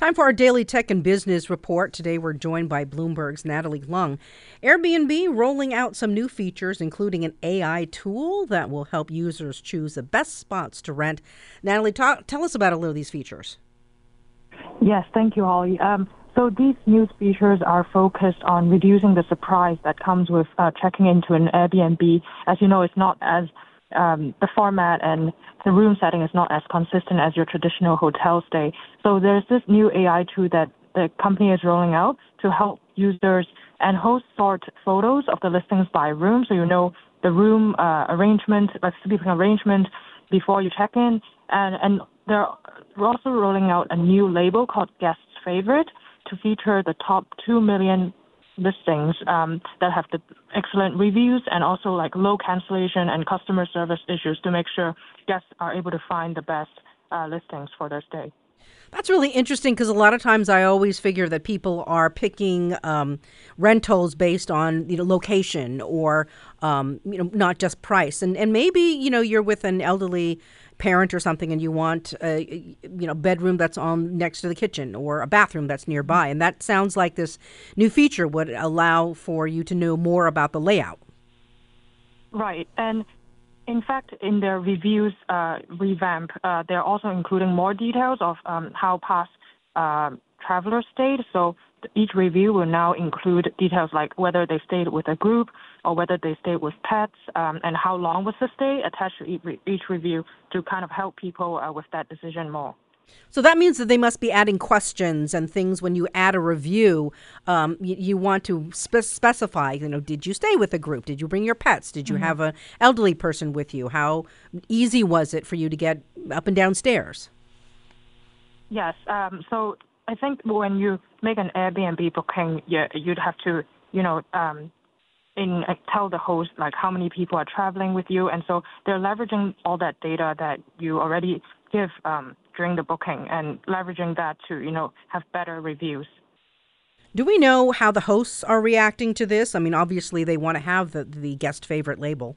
Time for our daily tech and business report. Today we're joined by Bloomberg's Natalie Lung. Airbnb rolling out some new features, including an AI tool that will help users choose the best spots to rent. Natalie, talk, tell us about a little of these features. Yes, thank you, Holly. Um, so these new features are focused on reducing the surprise that comes with uh, checking into an Airbnb. As you know, it's not as um, the format and the room setting is not as consistent as your traditional hotel stay. So there's this new AI tool that the company is rolling out to help users and hosts sort photos of the listings by room, so you know the room uh, arrangement, like sleeping arrangement, before you check in. And and they're also rolling out a new label called Guest Favorite to feature the top two million listings um, that have the excellent reviews and also like low cancellation and customer service issues to make sure guests are able to find the best uh, listings for their stay. That's really interesting because a lot of times I always figure that people are picking um, rentals based on you know location or um, you know not just price, and and maybe you know you're with an elderly parent or something and you want a you know bedroom that's on next to the kitchen or a bathroom that's nearby. And that sounds like this new feature would allow for you to know more about the layout. Right. And in fact in their reviews uh, revamp uh, they're also including more details of um, how past uh, travelers stayed so each review will now include details like whether they stayed with a group or whether they stayed with pets um, and how long was the stay attached to each, each review to kind of help people uh, with that decision more. So that means that they must be adding questions and things when you add a review. Um, you, you, want to spe- specify, you know, did you stay with a group? Did you bring your pets? Did you mm-hmm. have an elderly person with you? How easy was it for you to get up and downstairs? Yes. Um, so I think when you make an Airbnb booking, yeah, you'd have to, you know, um, in uh, tell the host like how many people are traveling with you, and so they're leveraging all that data that you already give um, during the booking and leveraging that to, you know, have better reviews. Do we know how the hosts are reacting to this? I mean, obviously they want to have the the guest favorite label.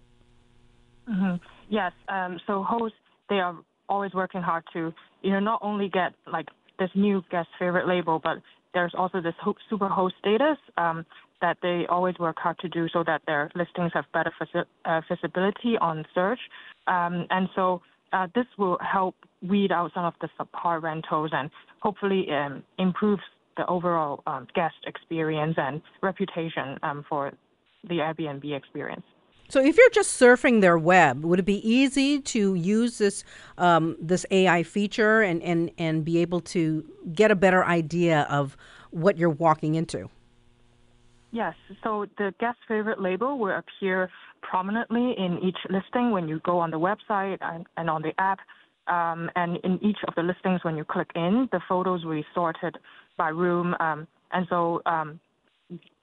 Mm-hmm. Yes. Um, so hosts they are always working hard to, you know, not only get like this new guest favorite label, but there's also this ho- super host status um, that they always work hard to do so that their listings have better uh, visibility on search. Um, and so uh, this will help weed out some of the subpar rentals and hopefully um, improve the overall um, guest experience and reputation um, for the Airbnb experience. So, if you're just surfing their web, would it be easy to use this um, this AI feature and, and, and be able to get a better idea of what you're walking into? Yes. So the guest favorite label will appear prominently in each listing when you go on the website and, and on the app. Um, and in each of the listings, when you click in, the photos will be sorted by room. Um, and so um,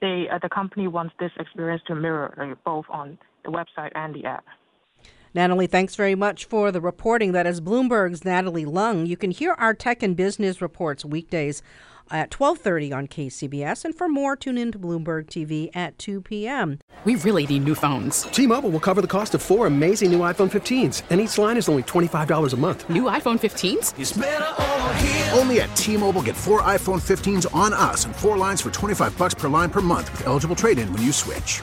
they, uh, the company wants this experience to mirror both on the website and the app. Natalie, thanks very much for the reporting. That is Bloomberg's Natalie Lung. You can hear our tech and business reports weekdays at 12:30 on KCBS and for more tune in to Bloomberg TV at 2 p.m. We really need new phones. T-Mobile will cover the cost of four amazing new iPhone 15s, and each line is only $25 a month. New iPhone 15s? Only at T-Mobile get 4 iPhone 15s on us and 4 lines for 25 bucks per line per month with eligible trade-in when you switch.